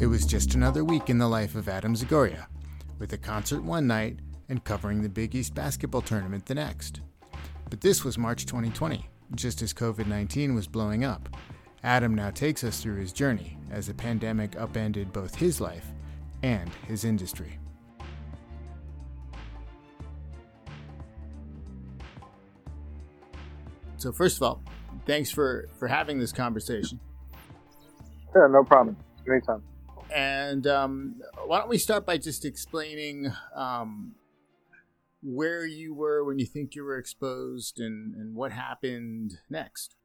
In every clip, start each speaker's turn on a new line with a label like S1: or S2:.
S1: It was just another week in the life of Adam Zagoria, with a concert one night and covering the Big East basketball tournament the next. But this was March 2020, just as COVID 19 was blowing up. Adam now takes us through his journey as the pandemic upended both his life and his industry. So, first of all, thanks for, for having this conversation.
S2: Yeah, no problem. Anytime.
S1: And um, why don't we start by just explaining um, where you were when you think you were exposed and, and what happened next?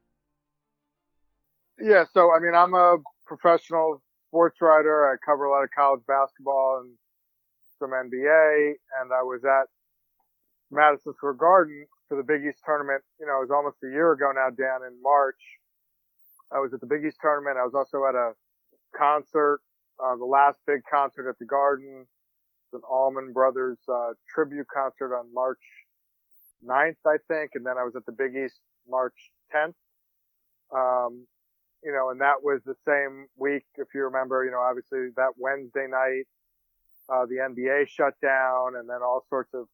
S2: Yeah, so I mean, I'm a professional sports writer. I cover a lot of college basketball and some NBA, and I was at Madison Square Garden for the Big East tournament. You know, it was almost a year ago now, Dan, in March. I was at the Big East tournament. I was also at a concert, uh, the last big concert at the Garden, It's an Allman Brothers uh, tribute concert on March 9th, I think, and then I was at the Big East March 10th. Um, you know, and that was the same week, if you remember, you know, obviously that Wednesday night, uh, the NBA shut down and then all sorts of,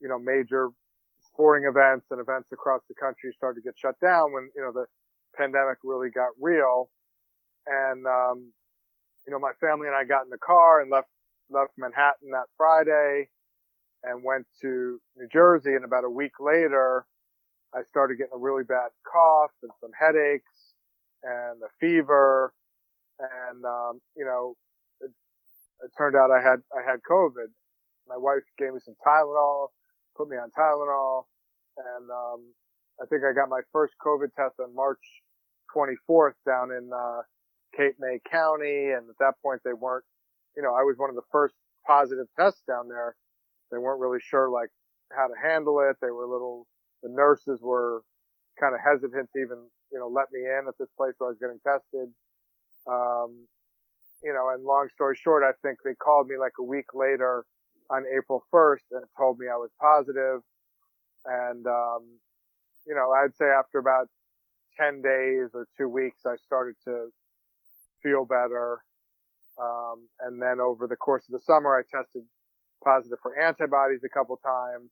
S2: you know, major sporting events and events across the country started to get shut down when, you know, the pandemic really got real. And, um, you know, my family and I got in the car and left, left Manhattan that Friday and went to New Jersey. And about a week later, I started getting a really bad cough and some headaches and a fever. And, um, you know, it, it turned out I had, I had COVID. My wife gave me some Tylenol, put me on Tylenol. And, um, I think I got my first COVID test on March 24th down in, uh, Cape May County. And at that point they weren't, you know, I was one of the first positive tests down there. They weren't really sure like how to handle it. They were little, the nurses were kind of hesitant to even, you know, let me in at this place where I was getting tested. Um, you know, and long story short, I think they called me like a week later on April 1st and told me I was positive. And, um, you know, I'd say after about 10 days or two weeks, I started to feel better. Um, and then over the course of the summer, I tested positive for antibodies a couple times.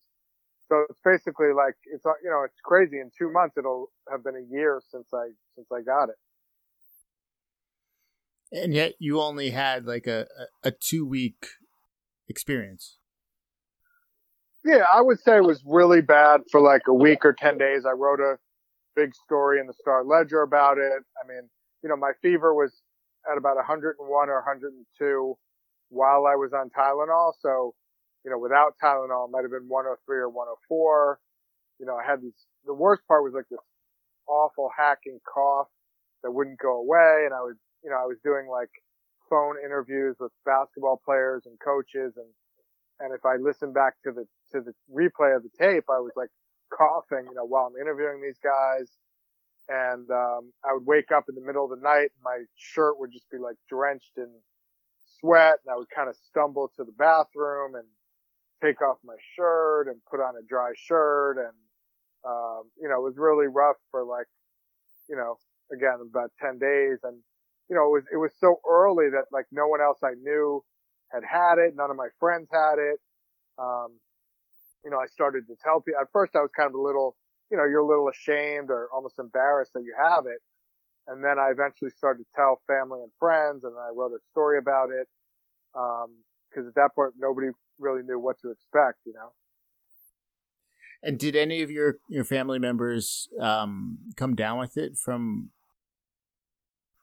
S2: So it's basically like, it's, you know, it's crazy. In two months, it'll have been a year since I, since I got it.
S1: And yet you only had like a, a two week experience.
S2: Yeah, I would say it was really bad for like a week or 10 days. I wrote a big story in the Star Ledger about it. I mean, you know, my fever was at about 101 or 102 while I was on Tylenol. So, you know, without Tylenol, it might have been 103 or 104. You know, I had these, the worst part was like this awful hacking cough that wouldn't go away. And I was, you know, I was doing like phone interviews with basketball players and coaches. And, and if I listened back to the, to the replay of the tape, I was like coughing, you know, while I'm interviewing these guys and um, I would wake up in the middle of the night. And my shirt would just be like drenched in sweat, and I would kind of stumble to the bathroom and take off my shirt and put on a dry shirt, and um, you know, it was really rough for like, you know, again about ten days, and you know, it was it was so early that like no one else I knew had had it, none of my friends had it. Um, you know, I started to tell people. At first, I was kind of a little you know, you're a little ashamed or almost embarrassed that you have it. And then I eventually started to tell family and friends and I wrote a story about it. Um, cause at that point, nobody really knew what to expect, you know?
S1: And did any of your, your family members, um, come down with it from?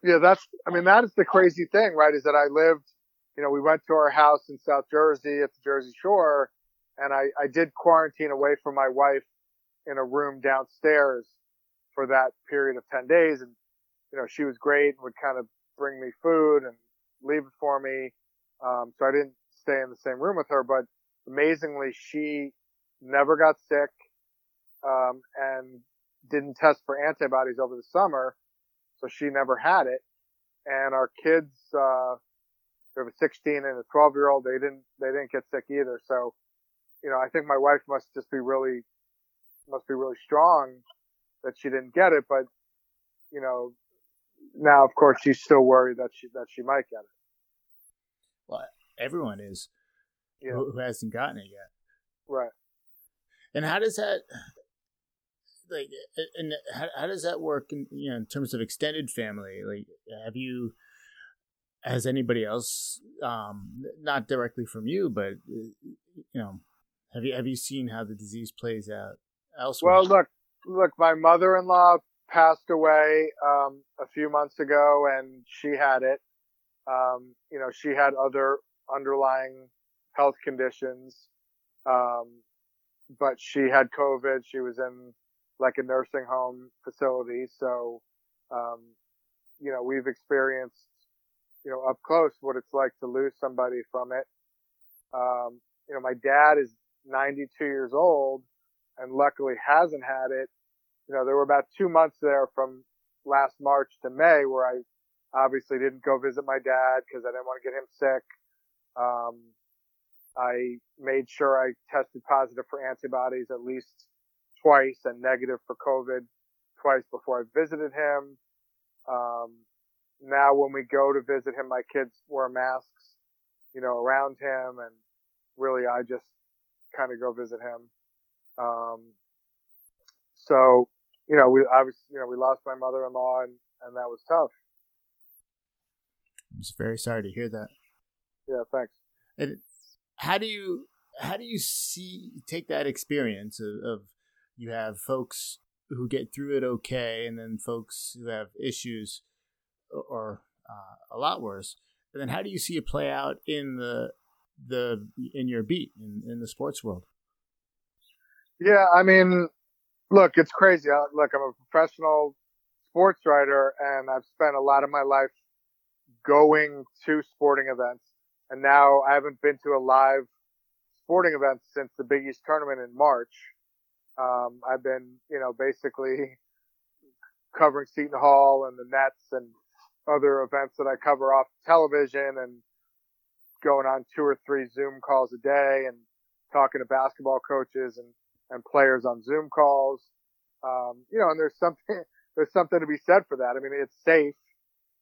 S2: Yeah, that's, I mean, that is the crazy thing, right? Is that I lived, you know, we went to our house in South Jersey at the Jersey Shore and I, I did quarantine away from my wife in a room downstairs for that period of 10 days. And, you know, she was great and would kind of bring me food and leave it for me. Um, so I didn't stay in the same room with her, but amazingly, she never got sick, um, and didn't test for antibodies over the summer. So she never had it. And our kids, uh, we have a 16 and a 12 year old. They didn't, they didn't get sick either. So, you know, I think my wife must just be really must be really strong that she didn't get it. But you know, now of course she's still worried that she that she might get it.
S1: Well, everyone is yeah. who, who hasn't gotten it yet.
S2: Right.
S1: And how does that like and how, how does that work in you know in terms of extended family? Like have you has anybody else um not directly from you but uh, you know have you have you seen how the disease plays out elsewhere?
S2: Well, look, look, my mother-in-law passed away um, a few months ago, and she had it. Um, you know, she had other underlying health conditions, um, but she had COVID. She was in like a nursing home facility, so um, you know we've experienced you know up close what it's like to lose somebody from it. Um, you know, my dad is 92 years old and luckily hasn't had it. You know, there were about two months there from last March to May where I obviously didn't go visit my dad because I didn't want to get him sick. Um, I made sure I tested positive for antibodies at least twice and negative for COVID twice before I visited him. Um, now when we go to visit him, my kids wear masks, you know, around him and really I just kind of go visit him. Um, so, you know, we obviously, you know, we lost my mother-in-law and, and that was tough.
S1: I'm just very sorry to hear that.
S2: Yeah, thanks.
S1: And how do you, how do you see, take that experience of, of you have folks who get through it okay and then folks who have issues or uh, a lot worse. And then how do you see it play out in the the in your beat in, in the sports world?
S2: Yeah, I mean, look, it's crazy. Look, I'm a professional sports writer, and I've spent a lot of my life going to sporting events, and now I haven't been to a live sporting event since the Big East tournament in March. Um, I've been, you know, basically covering Seton Hall and the Nets and other events that I cover off television and going on two or three Zoom calls a day and talking to basketball coaches and, and players on Zoom calls. Um, you know, and there's something, there's something to be said for that. I mean, it's safe.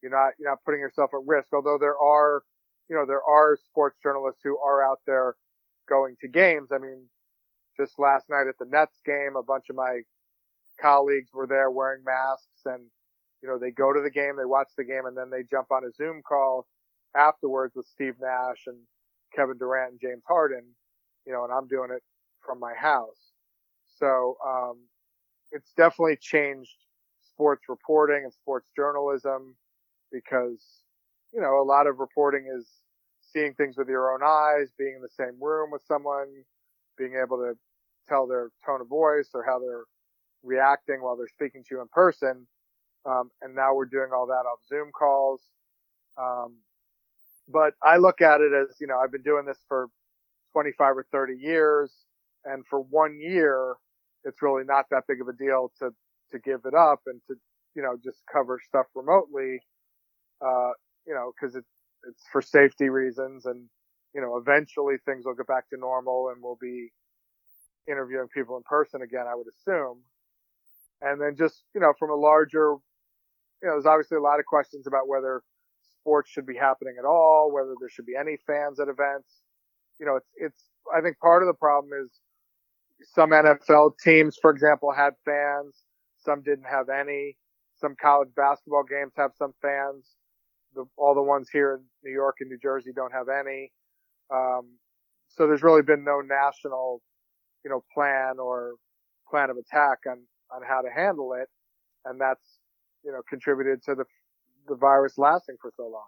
S2: You're not, you're not putting yourself at risk, although there are, you know, there are sports journalists who are out there going to games. I mean, just last night at the Nets game, a bunch of my colleagues were there wearing masks and, you know, they go to the game, they watch the game, and then they jump on a Zoom call afterwards with Steve Nash and Kevin Durant and James Harden, you know, and I'm doing it from my house. So, um, it's definitely changed sports reporting and sports journalism because, you know, a lot of reporting is seeing things with your own eyes, being in the same room with someone, being able to tell their tone of voice or how they're reacting while they're speaking to you in person. Um, and now we're doing all that off Zoom calls. Um, but I look at it as, you know, I've been doing this for 25 or 30 years. And for one year, it's really not that big of a deal to, to give it up and to, you know, just cover stuff remotely, uh, you know, cause it's, it's for safety reasons and, you know, eventually things will get back to normal and we'll be interviewing people in person again, I would assume. And then just, you know, from a larger, you know, there's obviously a lot of questions about whether sports should be happening at all, whether there should be any fans at events. You know, it's, it's, I think part of the problem is some NFL teams, for example, had fans. Some didn't have any. Some college basketball games have some fans. The, all the ones here in New York and New Jersey don't have any. Um, so there's really been no national, you know, plan or plan of attack on, on how to handle it. And that's, you know, contributed to the the virus lasting for so long.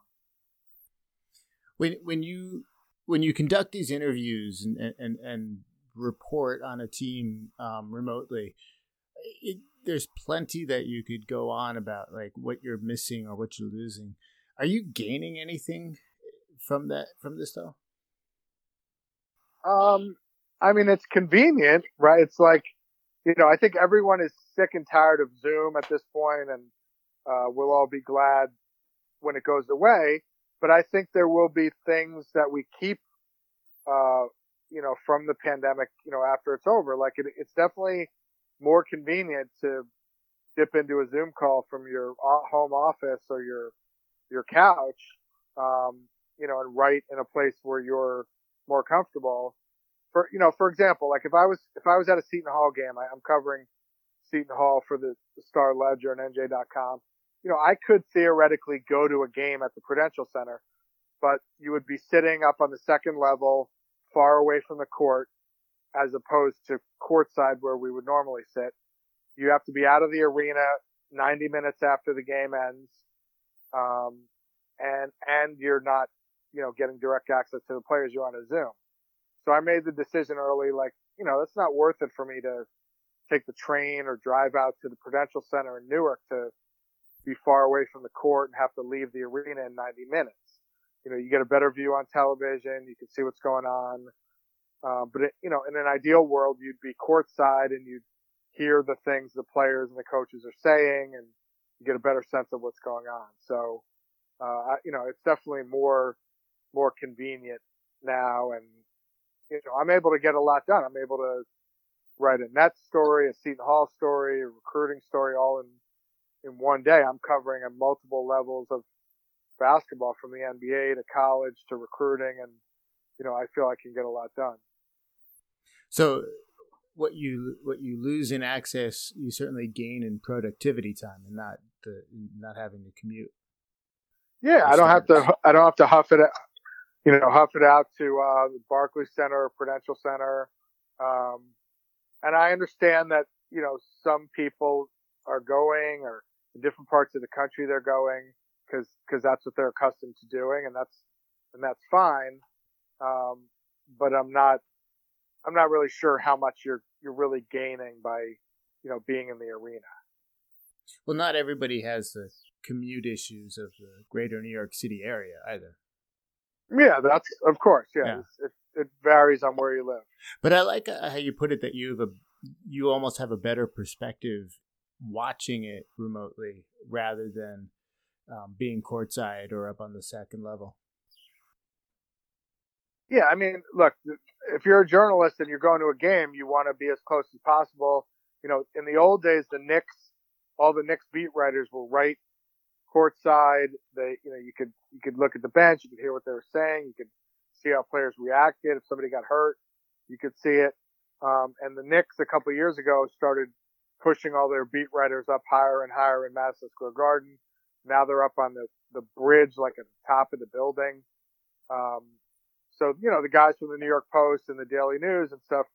S1: When when you when you conduct these interviews and and, and report on a team um, remotely, it, there's plenty that you could go on about, like what you're missing or what you're losing. Are you gaining anything from that from this though?
S2: Um, I mean, it's convenient, right? It's like, you know, I think everyone is sick and tired of Zoom at this point, and uh, we'll all be glad when it goes away. But I think there will be things that we keep, uh, you know, from the pandemic, you know, after it's over. Like it, it's definitely more convenient to dip into a Zoom call from your home office or your, your couch. Um, you know, and write in a place where you're more comfortable. For, you know, for example, like if I was, if I was at a Seton Hall game, I, I'm covering Seton Hall for the, the Star Ledger and NJ.com. You know, I could theoretically go to a game at the Prudential Center, but you would be sitting up on the second level, far away from the court, as opposed to courtside where we would normally sit. You have to be out of the arena 90 minutes after the game ends. Um, and, and you're not, you know, getting direct access to the players. You're on a Zoom. So I made the decision early, like, you know, it's not worth it for me to take the train or drive out to the Prudential Center in Newark to be far away from the court and have to leave the arena in 90 minutes. You know, you get a better view on television. You can see what's going on. Um, but it, you know, in an ideal world, you'd be courtside and you'd hear the things the players and the coaches are saying and you get a better sense of what's going on. So, uh, you know, it's definitely more, more convenient now. And, you know, I'm able to get a lot done. I'm able to write a net story, a Seton Hall story, a recruiting story all in, in one day. I'm covering at multiple levels of basketball from the NBA to college to recruiting. And, you know, I feel I can get a lot done.
S1: So what you what you lose in access, you certainly gain in productivity time, and not the not having to commute.
S2: Yeah, I don't have to. I don't have to huff it. You know, huff it out to uh, the Barclays Center, Prudential Center, um, and I understand that you know some people are going or in different parts of the country they're going because because that's what they're accustomed to doing, and that's and that's fine. Um, but I'm not I'm not really sure how much you're you're really gaining by you know being in the arena.
S1: Well, not everybody has the commute issues of the greater New York City area either.
S2: Yeah, that's of course. Yeah, yeah. It, it varies on where you live.
S1: But I like uh, how you put it that you have a you almost have a better perspective watching it remotely rather than um, being courtside or up on the second level.
S2: Yeah, I mean, look, if you're a journalist and you're going to a game, you want to be as close as possible. You know, in the old days, the Knicks, all the Knicks beat writers were right courtside. They, you know, you could you could look at the bench, you could hear what they were saying, you could see how players reacted. If somebody got hurt, you could see it. Um, and the Knicks a couple years ago started pushing all their beat writers up higher and higher in Madison Square Garden. Now they're up on the the bridge, like at the top of the building. Um, so, you know, the guys from the New York Post and the Daily News and stuff,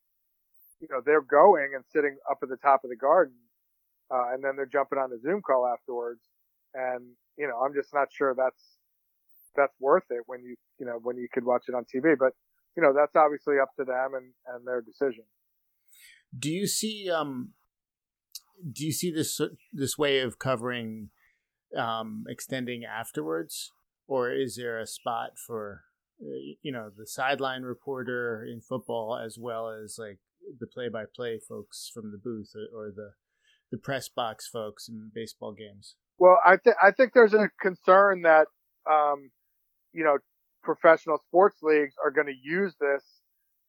S2: you know, they're going and sitting up at the top of the garden. Uh, and then they're jumping on the Zoom call afterwards. And, you know, I'm just not sure that's, that's worth it when you, you know, when you could watch it on TV. But, you know, that's obviously up to them and, and their decision.
S1: Do you see, um, do you see this, this way of covering, um, extending afterwards? Or is there a spot for you know the sideline reporter in football as well as like the play-by-play folks from the booth or, or the the press box folks in baseball games.
S2: Well, I think I think there's a concern that um, you know professional sports leagues are going to use this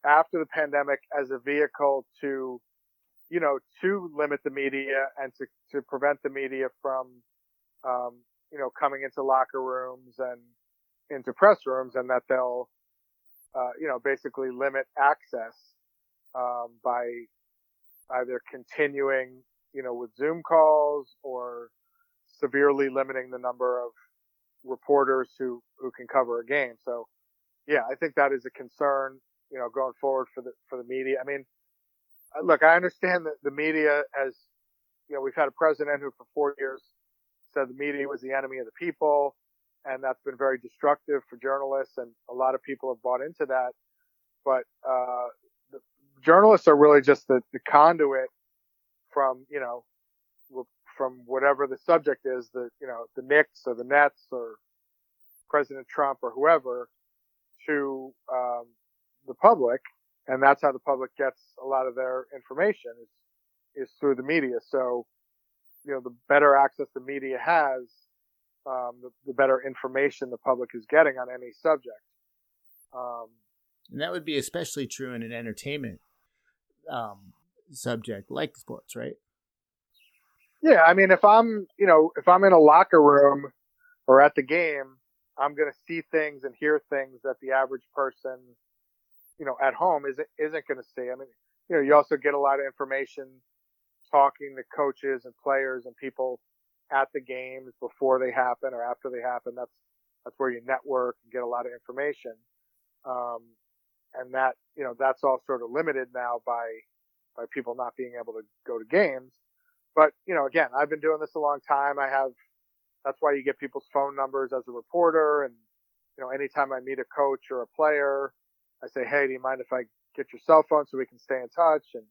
S2: after the pandemic as a vehicle to you know to limit the media and to to prevent the media from um, you know coming into locker rooms and into press rooms and that they'll, uh, you know, basically limit access, um, by either continuing, you know, with Zoom calls or severely limiting the number of reporters who, who can cover a game. So yeah, I think that is a concern, you know, going forward for the, for the media. I mean, look, I understand that the media has, you know, we've had a president who for four years said the media was the enemy of the people and that's been very destructive for journalists, and a lot of people have bought into that. But uh, journalists are really just the, the conduit from you know from whatever the subject is, the you know the Knicks or the Nets or President Trump or whoever to um, the public, and that's how the public gets a lot of their information is is through the media. So, you know, the better access the media has, um, the, the, better information the public is getting on any subject. Um,
S1: and that would be especially true in an entertainment um, subject like sports, right?
S2: Yeah, I mean, if I'm, you know, if I'm in a locker room or at the game, I'm going to see things and hear things that the average person, you know, at home isn't, isn't going to see. I mean, you know, you also get a lot of information talking to coaches and players and people at the games before they happen or after they happen. That's, that's where you network and get a lot of information. Um, and that, you know, that's all sort of limited now by, by people not being able to go to games. But, you know, again, I've been doing this a long time. I have, that's why you get people's phone numbers as a reporter. And, you know, anytime I meet a coach or a player, I say, Hey, do you mind if I get your cell phone so we can stay in touch? And,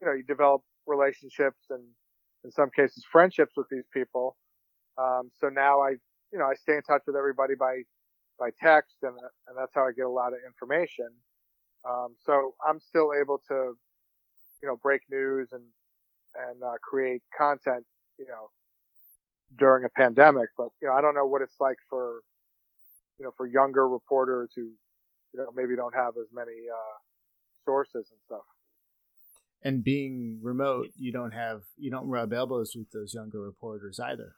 S2: you know, you develop relationships and in some cases friendships with these people. Um, so now I, you know, I stay in touch with everybody by, by text and, and that's how I get a lot of information. Um, so I'm still able to, you know, break news and, and, uh, create content, you know, during a pandemic, but, you know, I don't know what it's like for, you know, for younger reporters who, you know, maybe don't have as many, uh, sources and stuff
S1: and being remote, you don't have you don't rub elbows with those younger reporters either.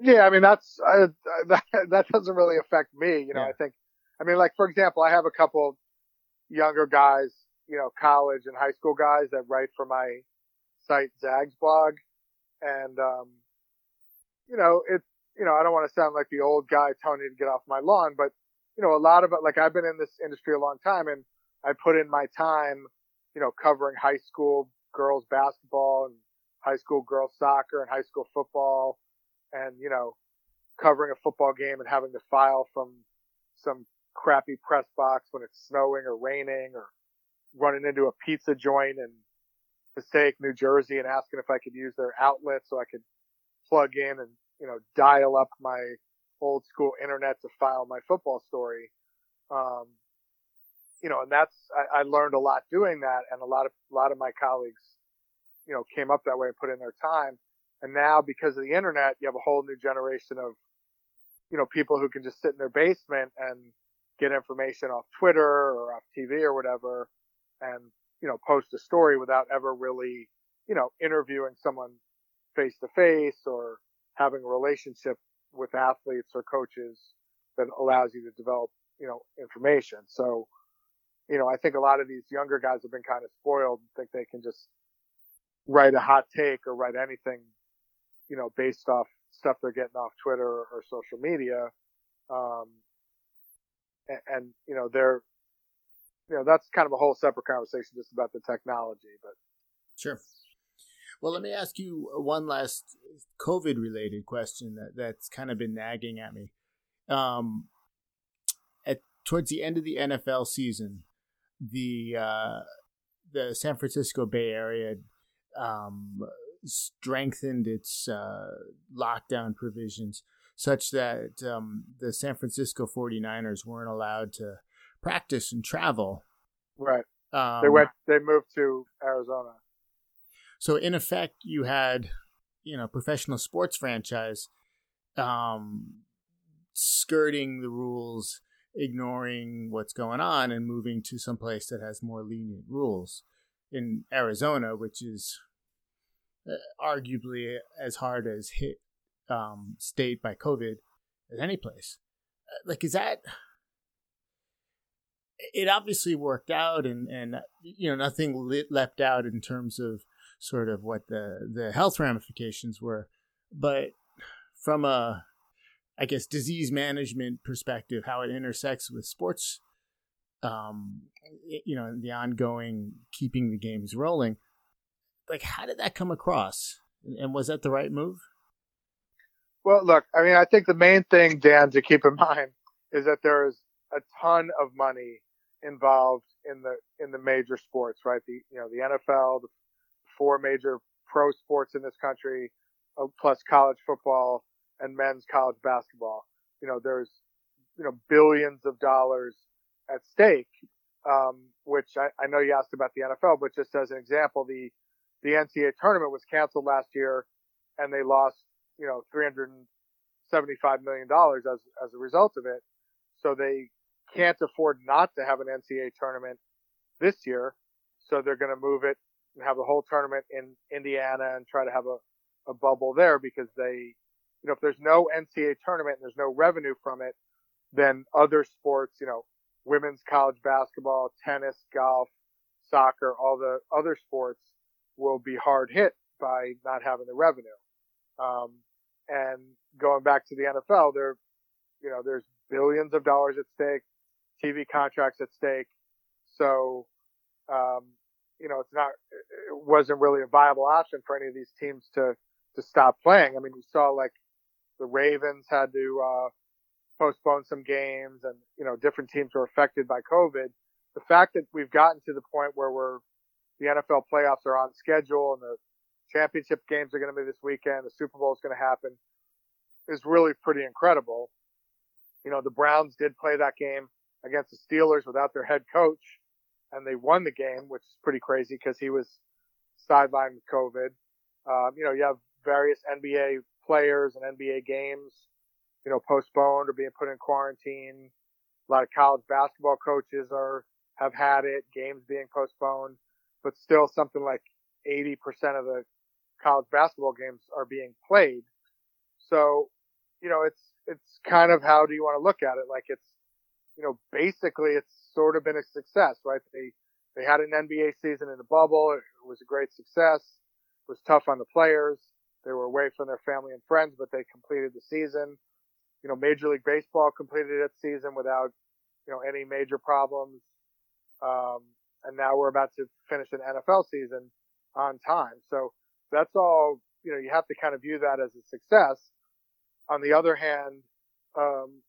S2: Yeah, I mean that's uh, that that doesn't really affect me. You know, yeah. I think, I mean, like for example, I have a couple younger guys, you know, college and high school guys that write for my site Zags blog, and um, you know, it's you know, I don't want to sound like the old guy telling you to get off my lawn, but you know, a lot of it, like I've been in this industry a long time, and I put in my time, you know, covering high school girls basketball and high school girls soccer and high school football and, you know, covering a football game and having to file from some crappy press box when it's snowing or raining or running into a pizza joint in Passaic, New Jersey and asking if I could use their outlet so I could plug in and, you know, dial up my old school internet to file my football story. Um, you know, and that's, I, I learned a lot doing that. And a lot of, a lot of my colleagues, you know, came up that way and put in their time. And now because of the internet, you have a whole new generation of, you know, people who can just sit in their basement and get information off Twitter or off TV or whatever and, you know, post a story without ever really, you know, interviewing someone face to face or having a relationship with athletes or coaches that allows you to develop, you know, information. So, you know, I think a lot of these younger guys have been kind of spoiled and think they can just write a hot take or write anything, you know, based off stuff they're getting off Twitter or, or social media. Um, and, and, you know, they're, you know, that's kind of a whole separate conversation just about the technology, but.
S1: Sure. Well, let me ask you one last COVID related question that, that's kind of been nagging at me. Um, at towards the end of the NFL season, the uh, the San Francisco Bay Area um, strengthened its uh, lockdown provisions such that um, the San Francisco 49ers weren't allowed to practice and travel.
S2: Right. Um, they went. They moved to Arizona.
S1: So in effect, you had, you know, professional sports franchise, um, skirting the rules ignoring what's going on and moving to some place that has more lenient rules. In Arizona, which is uh, arguably as hard as hit um, state by COVID as any place. Uh, like, is that? It obviously worked out, and and you know nothing lit, left out in terms of sort of what the the health ramifications were, but from a I guess disease management perspective, how it intersects with sports, um, you know, the ongoing keeping the games rolling. Like, how did that come across? And was that the right move?
S2: Well, look, I mean, I think the main thing, Dan, to keep in mind is that there is a ton of money involved in the in the major sports, right? The you know the NFL, the four major pro sports in this country, uh, plus college football, and men's college basketball. You know, there's, you know, billions of dollars at stake, um, which I, I know you asked about the NFL, but just as an example, the, the NCAA tournament was canceled last year and they lost, you know, $375 million as, as a result of it. So they can't afford not to have an NCAA tournament this year. So they're going to move it and have the whole tournament in Indiana and try to have a, a bubble there because they you know, if there's no NCAA tournament and there's no revenue from it, then other sports, you know, women's college basketball, tennis, golf, soccer, all the other sports will be hard hit by not having the revenue. Um, and going back to the NFL, there, you know, there's billions of dollars at stake, TV contracts at stake. So, um, you know, it's not, it wasn't really a viable option for any of these teams to, to stop playing. I mean, you saw like the Ravens had to, uh, postpone some games and, you know, different teams were affected by COVID. The fact that we've gotten to the point where we're, the NFL playoffs are on schedule and the championship games are going to be this weekend, the Super Bowl is going to happen is really pretty incredible. You know, the Browns did play that game against the Steelers without their head coach and they won the game, which is pretty crazy because he was sidelined with COVID. Um, you know, you have various NBA players and NBA games, you know, postponed or being put in quarantine. A lot of college basketball coaches are, have had it, games being postponed, but still something like 80% of the college basketball games are being played. So, you know, it's, it's kind of how do you want to look at it? Like it's, you know, basically it's sort of been a success, right? They, they had an NBA season in the bubble. It was a great success. It was tough on the players. They were away from their family and friends, but they completed the season. You know, Major League Baseball completed its season without, you know, any major problems. Um, and now we're about to finish an NFL season on time. So that's all, you know, you have to kind of view that as a success. On the other hand, um,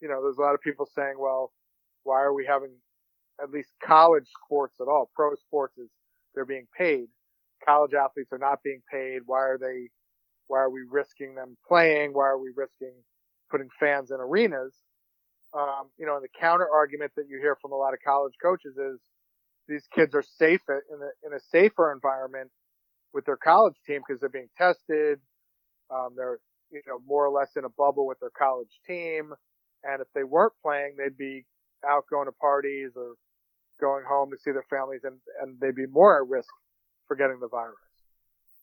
S2: you know, there's a lot of people saying, well, why are we having at least college sports at all? Pro sports is they're being paid. College athletes are not being paid. Why are they? Why are we risking them playing? Why are we risking putting fans in arenas? Um, you know, and the counter argument that you hear from a lot of college coaches is these kids are safe in a, in a safer environment with their college team because they're being tested. Um, they're, you know, more or less in a bubble with their college team. And if they weren't playing, they'd be out going to parties or going home to see their families and, and they'd be more at risk for getting the virus.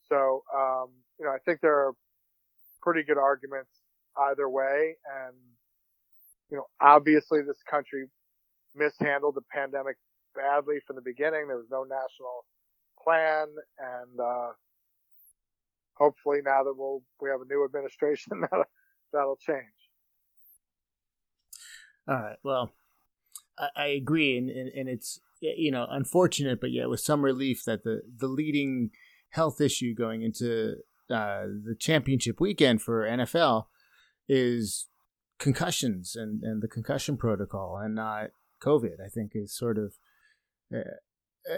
S2: So, um, you know, I think there are pretty good arguments either way. And, you know, obviously this country mishandled the pandemic badly from the beginning. There was no national plan and, uh, hopefully now that we'll, we have a new administration that'll, that'll change.
S1: All right. Well, I, I agree, and, and, and it's you know unfortunate, but yeah, with some relief that the the leading health issue going into uh, the championship weekend for NFL is concussions and, and the concussion protocol and not COVID. I think is sort of uh, uh,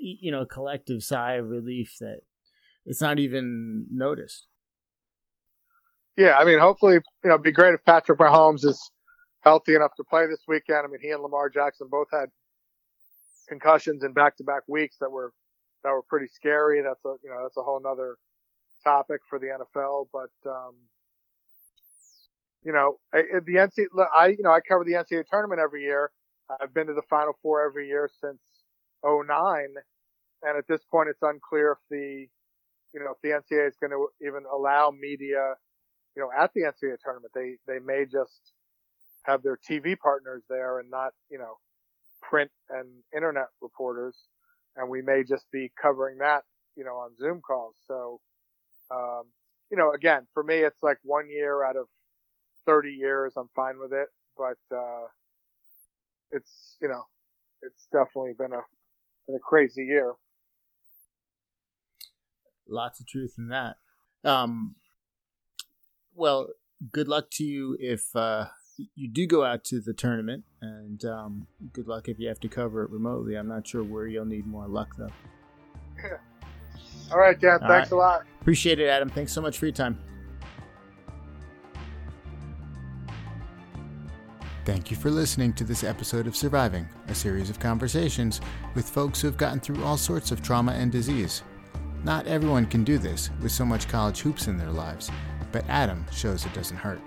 S1: you know a collective sigh of relief that it's not even noticed.
S2: Yeah, I mean, hopefully, you know, it'd be great if Patrick Mahomes is healthy enough to play this weekend. I mean, he and Lamar Jackson both had concussions in back-to-back weeks that were that were pretty scary. That's a you know that's a whole other topic for the NFL. But um, you know, the NCAA, I you know I cover the NCAA tournament every year. I've been to the Final Four every year since 09, and at this point, it's unclear if the you know if the NCAA is going to even allow media, you know, at the NCAA tournament. They they may just have their TV partners there and not, you know, print and internet reporters. And we may just be covering that, you know, on Zoom calls. So, um, you know, again, for me, it's like one year out of 30 years. I'm fine with it, but, uh, it's, you know, it's definitely been a, been a crazy year.
S1: Lots of truth in that. Um, well, good luck to you if, uh, you do go out to the tournament, and um, good luck if you have to cover it remotely. I'm not sure where you'll need more luck, though.
S2: All right, Dan. All thanks right. a lot.
S1: Appreciate it, Adam. Thanks so much for your time. Thank you for listening to this episode of Surviving, a series of conversations with folks who have gotten through all sorts of trauma and disease. Not everyone can do this with so much college hoops in their lives, but Adam shows it doesn't hurt.